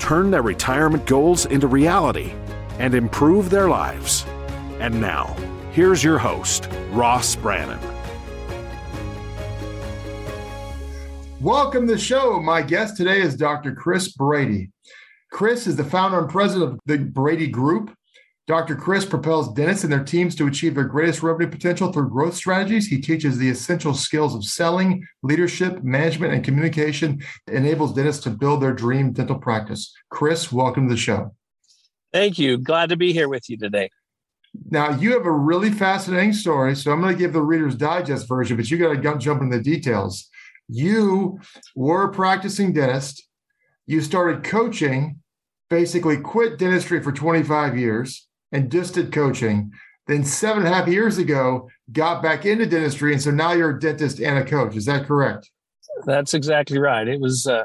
turn their retirement goals into reality, and improve their lives. And now, here's your host, Ross Brannan. Welcome to the show. My guest today is Dr. Chris Brady. Chris is the founder and president of the Brady Group. Dr. Chris propels dentists and their teams to achieve their greatest revenue potential through growth strategies. He teaches the essential skills of selling, leadership, management, and communication, enables dentists to build their dream dental practice. Chris, welcome to the show. Thank you. Glad to be here with you today. Now, you have a really fascinating story, so I'm going to give the Reader's Digest version, but you got to jump into the details. You were a practicing dentist. You started coaching, basically quit dentistry for 25 years and just did coaching. Then seven and a half years ago, got back into dentistry, and so now you're a dentist and a coach. Is that correct? That's exactly right. It was uh,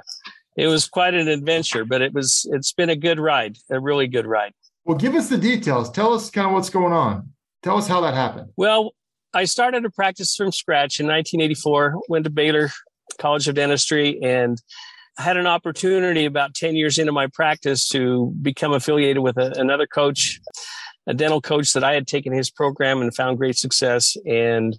it was quite an adventure, but it was it's been a good ride, a really good ride. Well, give us the details. Tell us kind of what's going on. Tell us how that happened. Well, I started a practice from scratch in 1984. Went to Baylor College of Dentistry and had an opportunity about 10 years into my practice to become affiliated with a, another coach, a dental coach that I had taken his program and found great success. And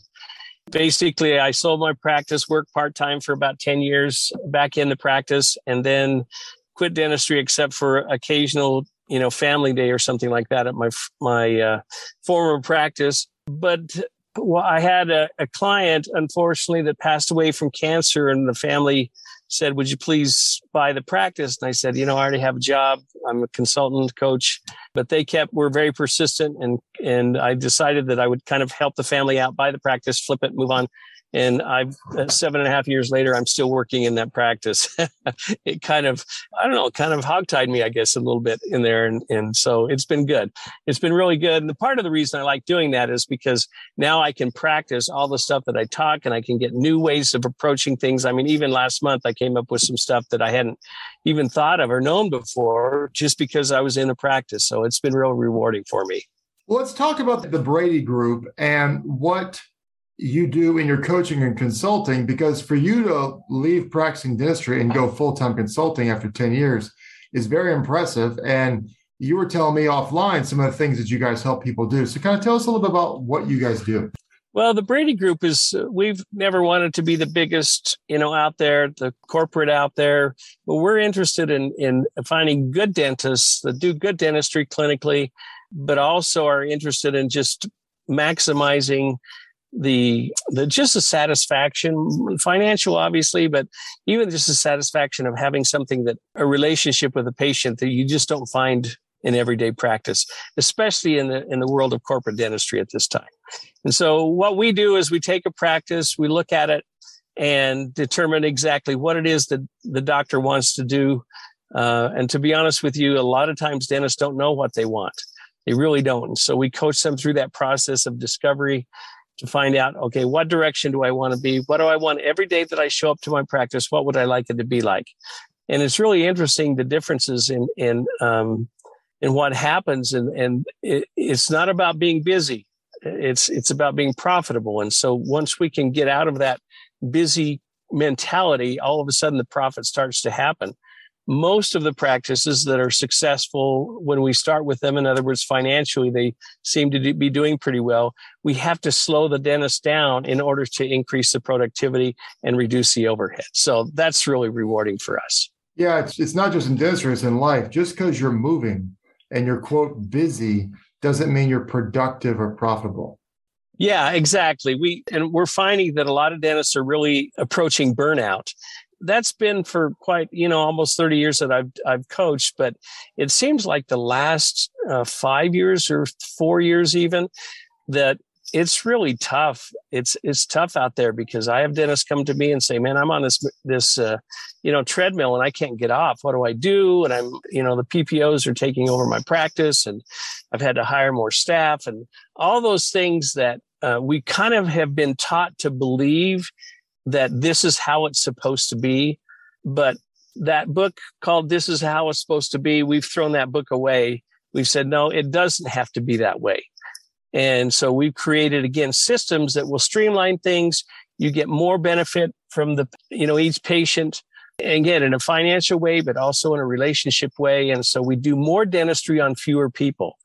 basically, I sold my practice, worked part time for about 10 years back in the practice, and then quit dentistry except for occasional, you know, family day or something like that at my, my uh, former practice. But well, I had a, a client, unfortunately, that passed away from cancer, and the family said, Would you please buy the practice? And I said, You know, I already have a job. I'm a consultant coach. But they kept, were very persistent. And, and I decided that I would kind of help the family out, buy the practice, flip it, move on. And I've uh, seven and a half years later, I'm still working in that practice. it kind of, I don't know, kind of hogtied me, I guess, a little bit in there. And, and so it's been good. It's been really good. And the part of the reason I like doing that is because now I can practice all the stuff that I talk and I can get new ways of approaching things. I mean, even last month, I came up with some stuff that I hadn't even thought of or known before just because I was in the practice. So it's been real rewarding for me. Let's talk about the Brady Group and what you do in your coaching and consulting because for you to leave practicing dentistry and go full-time consulting after 10 years is very impressive. And you were telling me offline some of the things that you guys help people do. So kind of tell us a little bit about what you guys do. Well the brady group is we've never wanted to be the biggest you know out there the corporate out there but we're interested in in finding good dentists that do good dentistry clinically but also are interested in just maximizing the the just the satisfaction financial obviously but even just the satisfaction of having something that a relationship with a patient that you just don't find in everyday practice especially in the in the world of corporate dentistry at this time. And so what we do is we take a practice we look at it and determine exactly what it is that the doctor wants to do. Uh, and to be honest with you a lot of times dentists don't know what they want. They really don't. And so we coach them through that process of discovery to find out, okay, what direction do I want to be? What do I want every day that I show up to my practice? What would I like it to be like? And it's really interesting the differences in in um, in what happens, and and it, it's not about being busy. It's it's about being profitable. And so once we can get out of that busy mentality, all of a sudden the profit starts to happen most of the practices that are successful when we start with them, in other words, financially, they seem to be doing pretty well. We have to slow the dentist down in order to increase the productivity and reduce the overhead. So that's really rewarding for us. Yeah, it's, it's not just in dentistry, it's in life. Just because you're moving and you're, quote, busy doesn't mean you're productive or profitable. Yeah, exactly. We and we're finding that a lot of dentists are really approaching burnout that's been for quite you know almost 30 years that I've I've coached but it seems like the last uh, 5 years or 4 years even that it's really tough. It's it's tough out there because I have dentists come to me and say, "Man, I'm on this this uh, you know treadmill and I can't get off. What do I do?" And I'm you know the PPOs are taking over my practice, and I've had to hire more staff, and all those things that uh, we kind of have been taught to believe that this is how it's supposed to be, but that book called "This Is How It's Supposed to Be," we've thrown that book away. We've said, no, it doesn't have to be that way and so we've created again systems that will streamline things. You get more benefit from the, you know, each patient again in a financial way, but also in a relationship way. And so we do more dentistry on fewer people.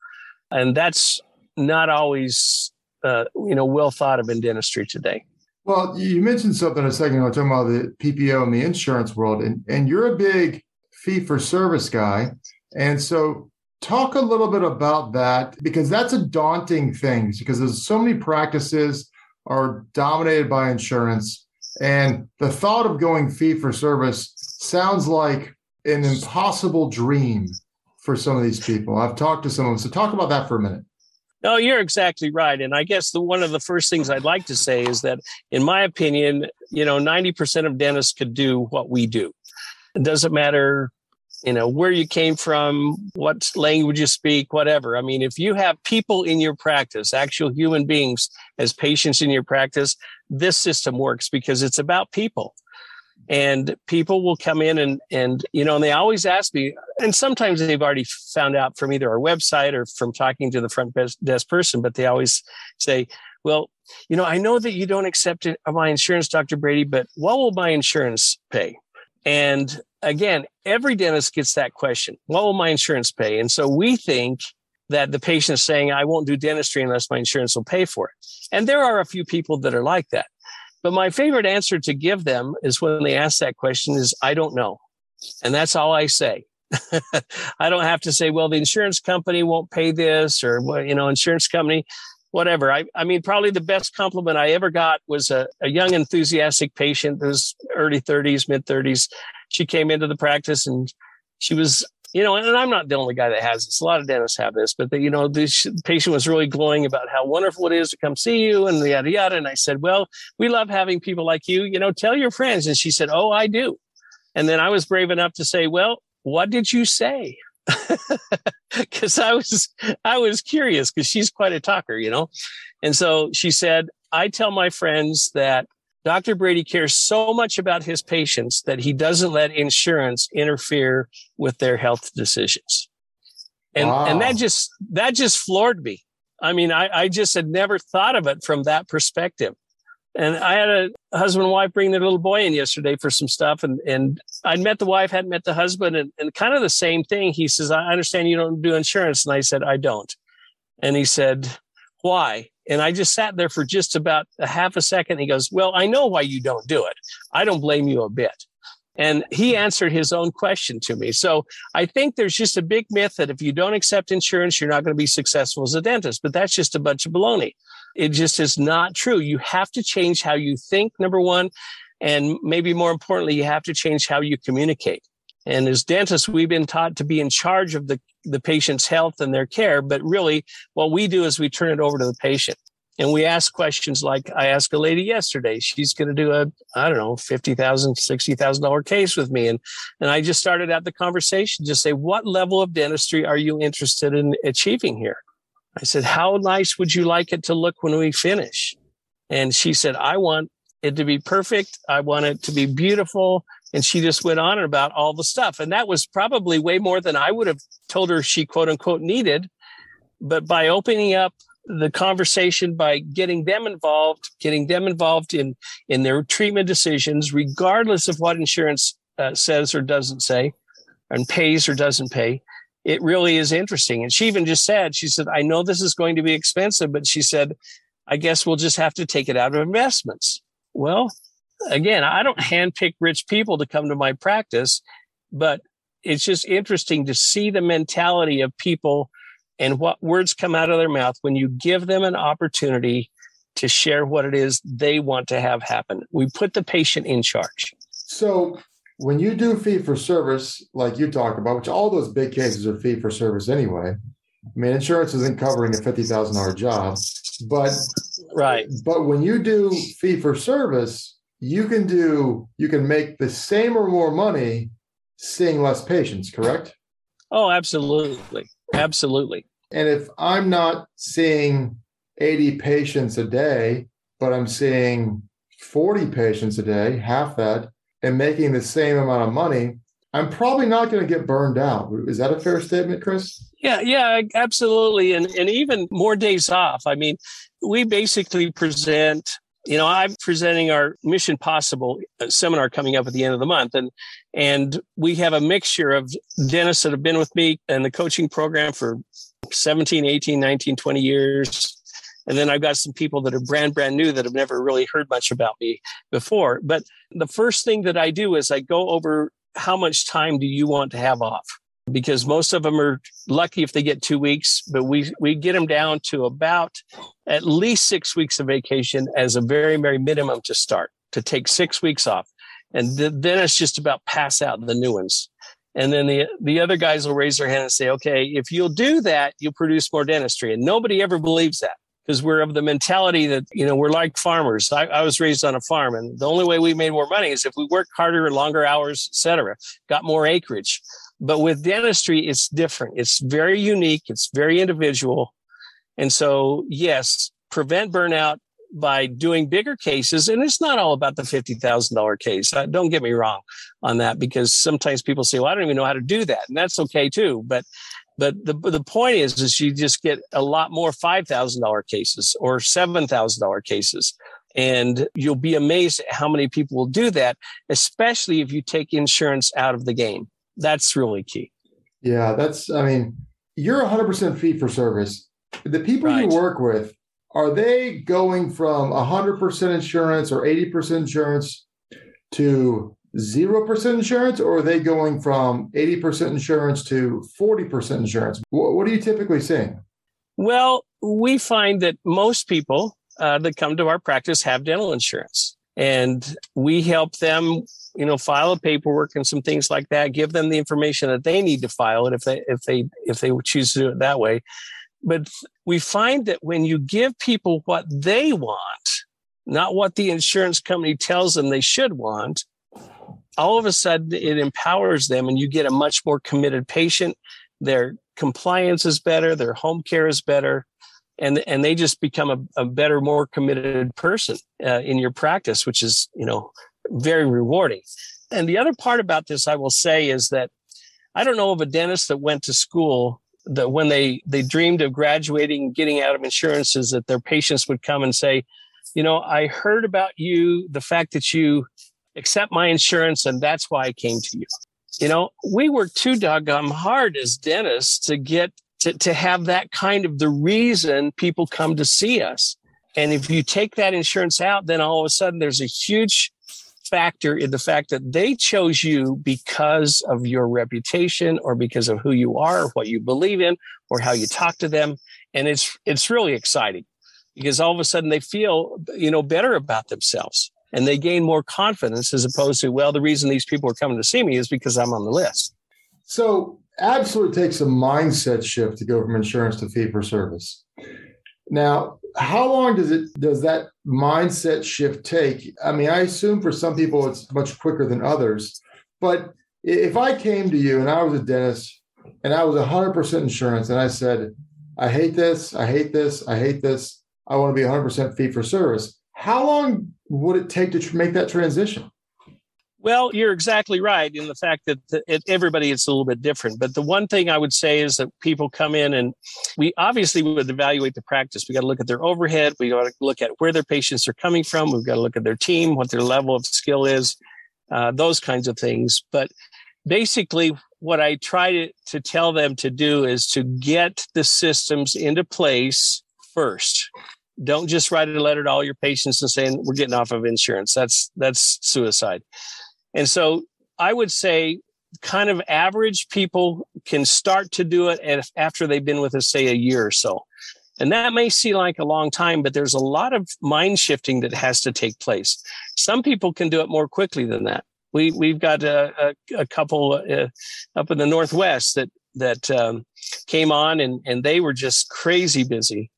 And that's not always, uh, you know, well thought of in dentistry today. Well, you mentioned something a second ago, talking about the PPO and the insurance world, and, and you're a big fee for service guy. And so Talk a little bit about that because that's a daunting thing because there's so many practices are dominated by insurance and the thought of going fee for service sounds like an impossible dream for some of these people. I've talked to some of them. So talk about that for a minute. No, you're exactly right. And I guess the one of the first things I'd like to say is that in my opinion, you know, 90% of dentists could do what we do. It doesn't matter you know where you came from what language you speak whatever i mean if you have people in your practice actual human beings as patients in your practice this system works because it's about people and people will come in and and you know and they always ask me and sometimes they've already found out from either our website or from talking to the front desk person but they always say well you know i know that you don't accept my insurance dr brady but what will my insurance pay and again, every dentist gets that question. What will my insurance pay? And so we think that the patient is saying, I won't do dentistry unless my insurance will pay for it. And there are a few people that are like that. But my favorite answer to give them is when they ask that question is, I don't know. And that's all I say. I don't have to say, well, the insurance company won't pay this or, you know, insurance company whatever. I, I mean, probably the best compliment I ever got was a, a young, enthusiastic patient who's early 30s, mid 30s. She came into the practice and she was, you know, and I'm not the only guy that has this. A lot of dentists have this, but the, you know, this patient was really glowing about how wonderful it is to come see you and the yada yada. And I said, well, we love having people like you. You know, tell your friends. And she said, oh, I do. And then I was brave enough to say, well, what did you say? because I was I was curious because she's quite a talker, you know. And so she said, I tell my friends that Dr. Brady cares so much about his patients that he doesn't let insurance interfere with their health decisions. And wow. and that just that just floored me. I mean, I, I just had never thought of it from that perspective. And I had a husband and wife bring their little boy in yesterday for some stuff. And, and I'd met the wife, hadn't met the husband, and, and kind of the same thing. He says, I understand you don't do insurance. And I said, I don't. And he said, Why? And I just sat there for just about a half a second. He goes, Well, I know why you don't do it. I don't blame you a bit. And he answered his own question to me. So I think there's just a big myth that if you don't accept insurance, you're not going to be successful as a dentist. But that's just a bunch of baloney. It just is not true. You have to change how you think, number one. And maybe more importantly, you have to change how you communicate. And as dentists, we've been taught to be in charge of the, the patient's health and their care. But really, what we do is we turn it over to the patient. And we ask questions like I asked a lady yesterday. She's going to do a, I don't know, $50,000, $60,000 case with me. And, and I just started out the conversation, just say, what level of dentistry are you interested in achieving here? I said, How nice would you like it to look when we finish? And she said, I want it to be perfect. I want it to be beautiful. And she just went on about all the stuff. And that was probably way more than I would have told her she quote unquote needed. But by opening up the conversation, by getting them involved, getting them involved in, in their treatment decisions, regardless of what insurance uh, says or doesn't say, and pays or doesn't pay, it really is interesting. And she even just said, she said, I know this is going to be expensive, but she said, I guess we'll just have to take it out of investments. Well, again, I don't handpick rich people to come to my practice, but it's just interesting to see the mentality of people and what words come out of their mouth when you give them an opportunity to share what it is they want to have happen. We put the patient in charge. So when you do fee for service, like you talk about, which all those big cases are fee for service anyway. I mean, insurance isn't covering a fifty thousand dollar job, but Right. But when you do fee for service, you can do you can make the same or more money seeing less patients, correct? Oh, absolutely. Absolutely. And if I'm not seeing 80 patients a day, but I'm seeing 40 patients a day, half that, and making the same amount of money, I'm probably not going to get burned out. Is that a fair statement, Chris? Yeah, yeah, absolutely. And and even more days off. I mean, we basically present you know i'm presenting our mission possible uh, seminar coming up at the end of the month and and we have a mixture of dentists that have been with me in the coaching program for 17 18 19 20 years and then I've got some people that are brand, brand new that have never really heard much about me before. But the first thing that I do is I go over how much time do you want to have off? Because most of them are lucky if they get two weeks, but we, we get them down to about at least six weeks of vacation as a very, very minimum to start, to take six weeks off. And th- then it's just about pass out the new ones. And then the, the other guys will raise their hand and say, okay, if you'll do that, you'll produce more dentistry. And nobody ever believes that because we're of the mentality that you know we're like farmers I, I, was raised on a farm and the only way we made more money is if we worked harder longer hours etc got more acreage but with dentistry it's different. It's very unique. It's very individual. And so yes prevent burnout by doing bigger cases. And it's not all about the $50000 case. Don't get me wrong on that because sometimes people say well i don't even know how to do that. And that's okay too. But but the the point is, is you just get a lot more five thousand dollar cases or seven thousand dollar cases, and you'll be amazed at how many people will do that, especially if you take insurance out of the game. That's really key. Yeah, that's. I mean, you're 100 percent fee for service. The people right. you work with are they going from 100 percent insurance or 80 percent insurance to 0% insurance or are they going from 80% insurance to 40% insurance? What, are you typically seeing? Well, we find that most people uh, that come to our practice have dental insurance and we help them you know file a paperwork and some things like that. Give them the information that they need to file it if they if they if they choose to do it that way. But we find that when you give people what they want not what the insurance company tells them they should want all of a sudden it empowers them and you get a much more committed patient. Their compliance is better their home care is better and and they just become a, a better more committed person uh, in your practice which is you know very rewarding and the other part about this i will say is that i don't know of a dentist that went to school that when they they dreamed of graduating getting out of insurances that their patients would come and say you know i heard about you the fact that you accept my insurance, and that's why I came to you. You know, we work too doggone hard as dentists to get to, to have that kind of the reason people come to see us. And if you take that insurance out, then all of a sudden there's a huge factor in the fact that they chose you because of your reputation or because of who you are, or what you believe in, or how you talk to them. And it's it's really exciting because all of a sudden they feel, you know, better about themselves and they gain more confidence as opposed to, well, the reason these people are coming to see me is because I'm on the list. So, absolutely takes a mindset shift to go from insurance to fee for service. Now, how long does it does that mindset shift take? I mean, I assume for some people it's much quicker than others, but if I came to you and I was a dentist and I was 100% insurance and I said, I hate this, I hate this, I hate this, I want to be 100% fee for service, how long would it take to make that transition? Well, you're exactly right in the fact that the, it, everybody is a little bit different. But the one thing I would say is that people come in and we obviously would evaluate the practice. We got to look at their overhead. We got to look at where their patients are coming from. We've got to look at their team, what their level of skill is, uh, those kinds of things. But basically, what I try to, to tell them to do is to get the systems into place first don't just write a letter to all your patients and saying we're getting off of insurance. That's that's suicide. And so I would say kind of average people can start to do it after they've been with us say a year or so. And that may seem like a long time, but there's a lot of mind shifting that has to take place. Some people can do it more quickly than that. We we've got a, a, a couple uh, up in the northwest that that um, came on and and they were just crazy busy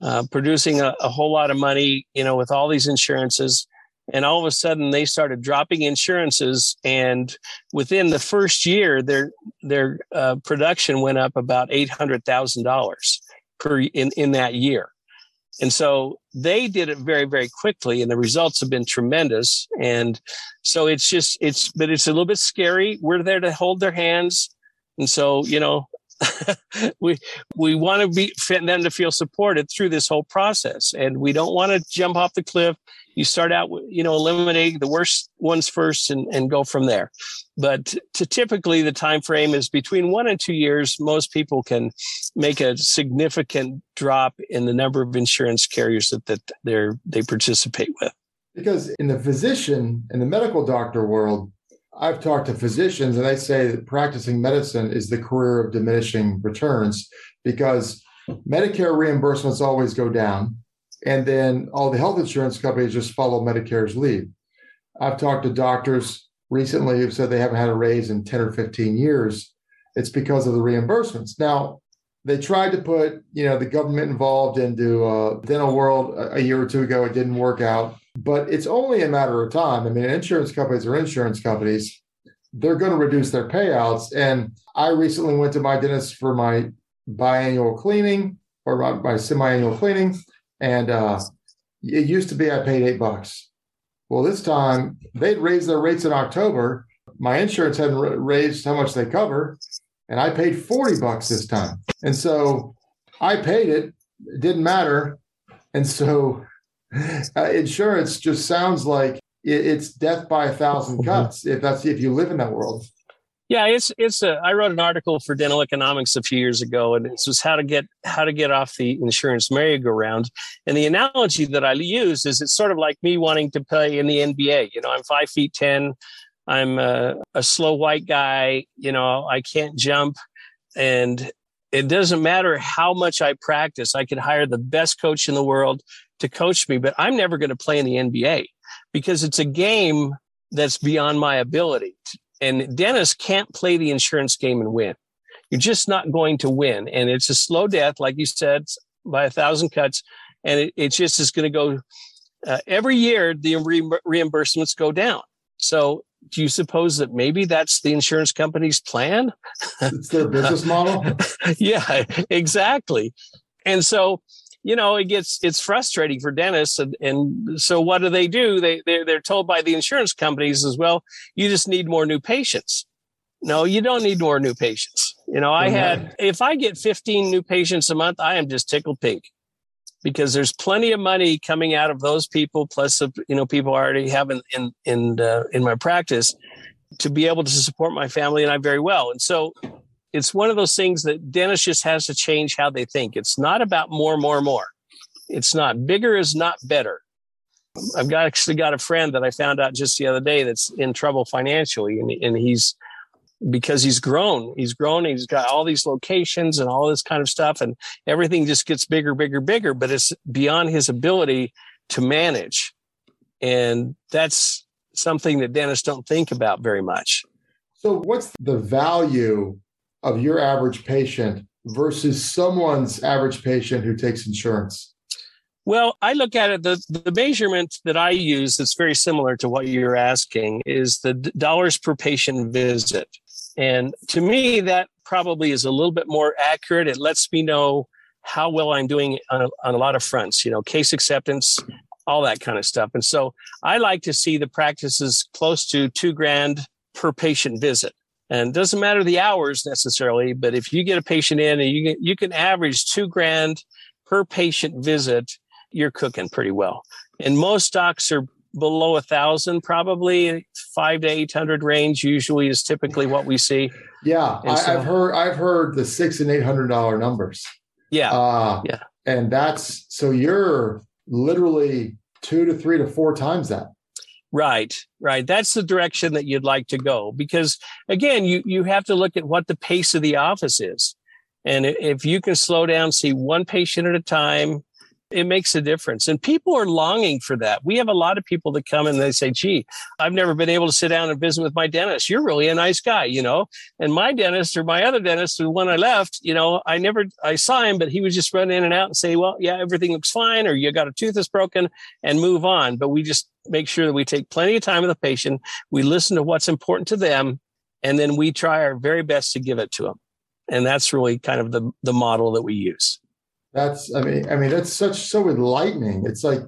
uh, producing a, a, whole lot of money, you know, with all these insurances. And all of a sudden, they started dropping insurances, and within the first year, their their uh, production went up about eight hundred thousand dollars per in in that year. And so they did it very, very quickly, and the results have been tremendous. And so it's just, it's, but it's a little bit scary. We're there to hold their hands. And so, you know, we we want to be them to feel supported through this whole process and we don't want to jump off the cliff you start out you know eliminating the worst ones first and, and go from there but to typically the time frame is between one and two years most people can make a significant drop in the number of insurance carriers that, that they're they participate with because in the physician in the medical doctor world I've talked to physicians and they say that practicing medicine is the career of diminishing returns because Medicare reimbursements always go down. And then all the health insurance companies just follow Medicare's lead. I've talked to doctors recently who've said they haven't had a raise in 10 or 15 years. It's because of the reimbursements. Now, they tried to put, you know, the government involved into uh, dental world a, a year or two ago. It didn't work out but it's only a matter of time. I mean, insurance companies are insurance companies. They're going to reduce their payouts. And I recently went to my dentist for my biannual cleaning or my, my semi-annual cleaning, and uh, it used to be I paid eight bucks. Well, this time they'd raised their rates in October. My insurance hadn't raised how much they cover, and I paid forty bucks this time. And so I paid it. It didn't matter. And so uh, insurance just sounds like it, it's death by a thousand mm-hmm. cuts. If that's if you live in that world. Yeah, it's it's a. I wrote an article for Dental Economics a few years ago, and it was how to get how to get off the insurance merry-go-round. And the analogy that I use is it's sort of like me wanting to play in the NBA. You know, I'm five feet ten. I'm a, a slow white guy. You know, I can't jump, and it doesn't matter how much I practice. I could hire the best coach in the world to coach me, but I'm never going to play in the NBA because it's a game that's beyond my ability. And Dennis can't play the insurance game and win. You're just not going to win. And it's a slow death, like you said, by a thousand cuts. And it, it just is going to go uh, every year, the re- reimbursements go down. So do you suppose that maybe that's the insurance company's plan? It's their business model. yeah, exactly. And so you know, it gets it's frustrating for dentists, and, and so what do they do? They they're, they're told by the insurance companies as well. You just need more new patients. No, you don't need more new patients. You know, I had if I get 15 new patients a month, I am just tickled pink because there's plenty of money coming out of those people, plus the you know people I already have in in in, uh, in my practice to be able to support my family and I very well. And so it's one of those things that dentists just has to change how they think. It's not about more, more, more. It's not bigger is not better. I've got actually got a friend that I found out just the other day that's in trouble financially, and, and he's because he's grown. He's grown. He's got all these locations and all this kind of stuff, and everything just gets bigger, bigger, bigger. But it's beyond his ability to manage, and that's something that dentists don't think about very much. So, what's the value of your average patient versus someone's average patient who takes insurance? Well, I look at it, the, the measurement that I use that's very similar to what you're asking is the dollars per patient visit. And to me, that probably is a little bit more accurate. It lets me know how well I'm doing on a, on a lot of fronts, you know, case acceptance, all that kind of stuff. And so I like to see the practices close to two grand per patient visit. And it doesn't matter the hours necessarily, but if you get a patient in and you can, you can average two grand per patient visit, you're cooking pretty well. And most docs are below a thousand, probably five to eight hundred range. Usually is typically what we see. Yeah, I, have heard I've heard the six and eight hundred dollar numbers. Yeah, uh, yeah, and that's so you're literally two to three to four times that. Right, right. That's the direction that you'd like to go because again, you you have to look at what the pace of the office is. And if you can slow down, see one patient at a time, it makes a difference. And people are longing for that. We have a lot of people that come and they say, gee, I've never been able to sit down and visit with my dentist. You're really a nice guy, you know? And my dentist or my other dentist, the one I left, you know, I never, I saw him, but he would just run in and out and say, well, yeah, everything looks fine, or you got a tooth that's broken and move on. But we just make sure that we take plenty of time with the patient. We listen to what's important to them, and then we try our very best to give it to them. And that's really kind of the, the model that we use. That's I mean I mean that's such so enlightening. It's like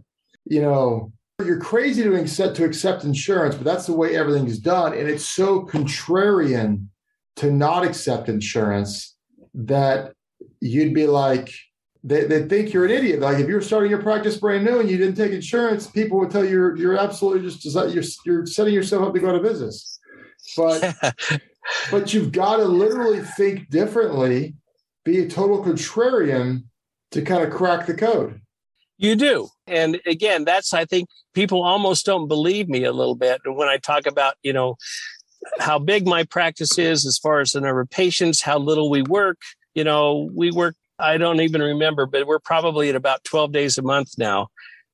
you know you're crazy to accept to accept insurance, but that's the way everything is done, and it's so contrarian to not accept insurance that you'd be like they, they think you're an idiot. Like if you're starting your practice brand new and you didn't take insurance, people would tell you you're, you're absolutely just you're, you're setting yourself up to go to business. But but you've got to literally think differently, be a total contrarian to kind of crack the code. You do. And again, that's, I think people almost don't believe me a little bit when I talk about, you know, how big my practice is as far as the number of patients, how little we work. You know, we work, I don't even remember, but we're probably at about 12 days a month now.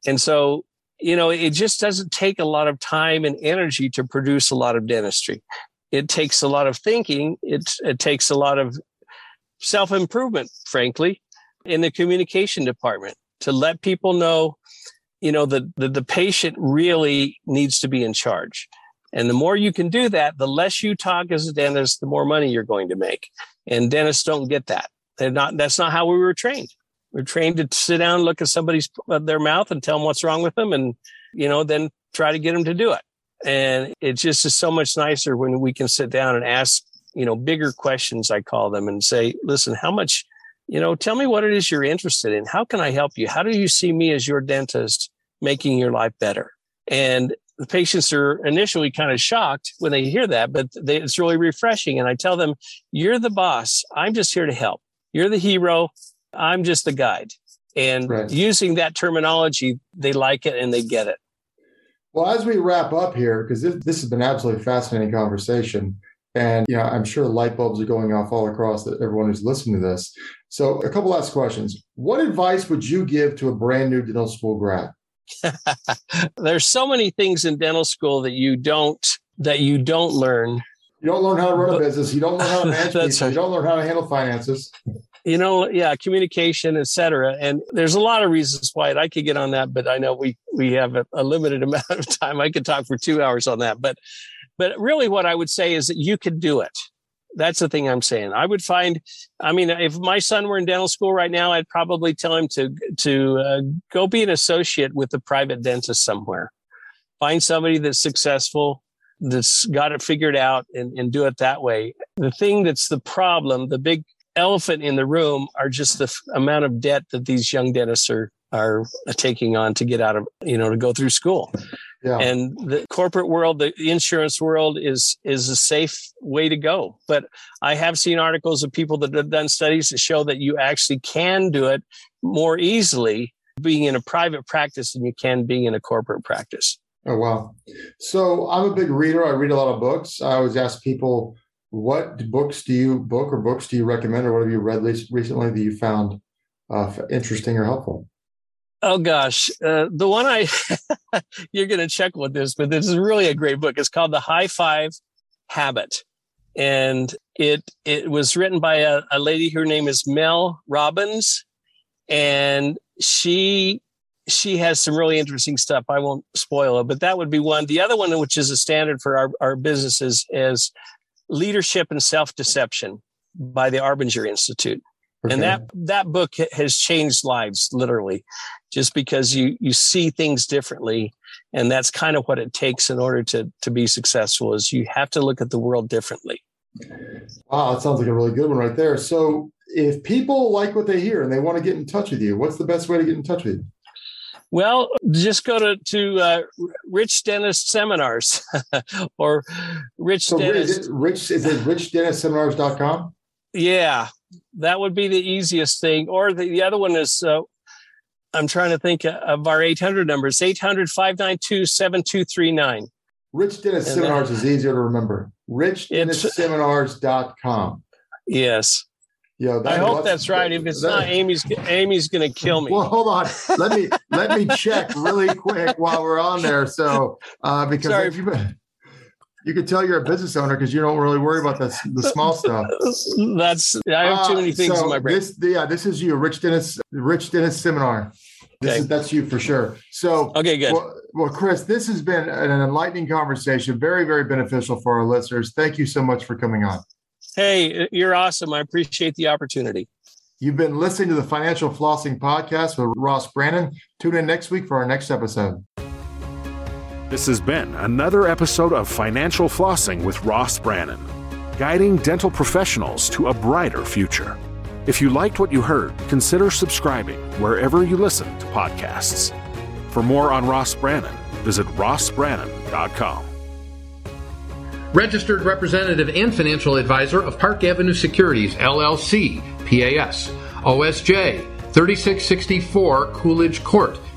And so, you know, it just doesn't take a lot of time and energy to produce a lot of dentistry. It takes a lot of thinking. It, it takes a lot of self improvement, frankly in the communication department to let people know, you know, that the, the patient really needs to be in charge. And the more you can do that, the less you talk as a dentist, the more money you're going to make. And dentists don't get that. They're not, that's not how we were trained. We're trained to sit down, look at somebody's, uh, their mouth and tell them what's wrong with them. And, you know, then try to get them to do it. And it just is so much nicer when we can sit down and ask, you know, bigger questions, I call them and say, listen, how much, you know, tell me what it is you're interested in. How can I help you? How do you see me as your dentist making your life better? And the patients are initially kind of shocked when they hear that, but they, it's really refreshing. And I tell them, you're the boss. I'm just here to help. You're the hero. I'm just the guide. And right. using that terminology, they like it and they get it. Well, as we wrap up here, because this, this has been absolutely fascinating conversation, and you know, I'm sure light bulbs are going off all across everyone who's listening to this. So, a couple last questions. What advice would you give to a brand new dental school grad? There's so many things in dental school that you don't that you don't learn. You don't learn how to run a business. You don't learn how to manage people. You don't learn how to handle finances. You know, yeah, communication, etc. And there's a lot of reasons why I could get on that, but I know we we have a, a limited amount of time. I could talk for two hours on that, but but really, what I would say is that you can do it. That's the thing I'm saying. I would find, I mean, if my son were in dental school right now, I'd probably tell him to to uh, go be an associate with a private dentist somewhere. Find somebody that's successful, that's got it figured out, and, and do it that way. The thing that's the problem, the big elephant in the room, are just the f- amount of debt that these young dentists are are taking on to get out of you know to go through school yeah. And the corporate world, the insurance world is is a safe way to go. But I have seen articles of people that have done studies that show that you actually can do it more easily being in a private practice than you can being in a corporate practice. Oh wow. So I'm a big reader. I read a lot of books. I always ask people, what books do you book or books do you recommend or what have you read recently that you found uh, interesting or helpful? Oh gosh, uh, the one I you're going to check with this, but this is really a great book. It's called The High Five Habit, and it it was written by a, a lady. Her name is Mel Robbins, and she she has some really interesting stuff. I won't spoil it, but that would be one. The other one, which is a standard for our, our businesses, is Leadership and Self Deception by the Arbinger Institute. Okay. And that that book has changed lives literally, just because you you see things differently, and that's kind of what it takes in order to to be successful. Is you have to look at the world differently. Wow, that sounds like a really good one right there. So, if people like what they hear and they want to get in touch with you, what's the best way to get in touch with you? Well, just go to to uh, Rich Dentist Seminars or Rich so Dentist. Is it, Rich is it richdentistseminars.com? Yeah, that would be the easiest thing. Or the, the other one is uh, I'm trying to think of our 800 numbers 800 592 7239. Rich Dennis and Seminars is easier to remember. RichDentistSeminars.com. Yes. Yeah, I hope that's right. If it's that, not, Amy's Amy's going to kill me. Well, hold on. Let me let me check really quick while we're on there. So, uh, because Sorry. if you, you can tell you're a business owner because you don't really worry about the the small stuff. That's I have too many uh, things uh, so in my brain. This, yeah, this is you, Rich Dentist, Rich Dentist seminar. This okay. is that's you for sure. So okay, good. Well, well, Chris, this has been an enlightening conversation, very, very beneficial for our listeners. Thank you so much for coming on. Hey, you're awesome. I appreciate the opportunity. You've been listening to the Financial Flossing Podcast with Ross Brannan. Tune in next week for our next episode. This has been another episode of Financial Flossing with Ross Brannan, guiding dental professionals to a brighter future. If you liked what you heard, consider subscribing wherever you listen to podcasts. For more on Ross Brannan, visit rossbrannan.com registered representative and financial advisor of Park Avenue Securities, LLC, PAS, OSJ 3664 Coolidge Court,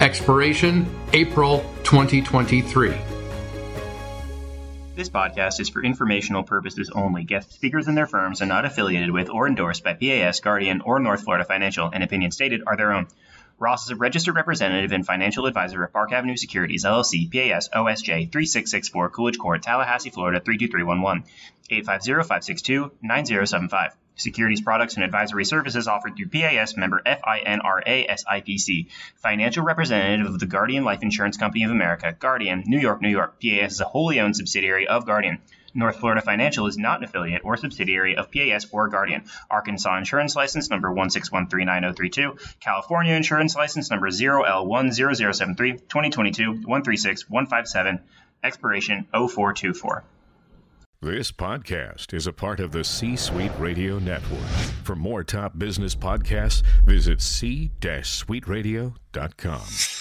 expiration April 2023. This podcast is for informational purposes only. Guest speakers and their firms are not affiliated with or endorsed by PAS, Guardian, or North Florida Financial, and opinions stated are their own. Ross is a registered representative and financial advisor of Park Avenue Securities, LLC, PAS, OSJ 3664 Coolidge Court, Tallahassee, Florida 32311, 850 562 9075. Securities products and advisory services offered through PAS member FINRA SIPC. Financial representative of the Guardian Life Insurance Company of America, Guardian, New York, New York. PAS is a wholly owned subsidiary of Guardian. North Florida Financial is not an affiliate or subsidiary of PAS or Guardian. Arkansas Insurance License number 1613932. California Insurance License number 0L10073. 2022 136 157. Expiration 0424. This podcast is a part of the C Suite Radio Network. For more top business podcasts, visit c-suiteradio.com.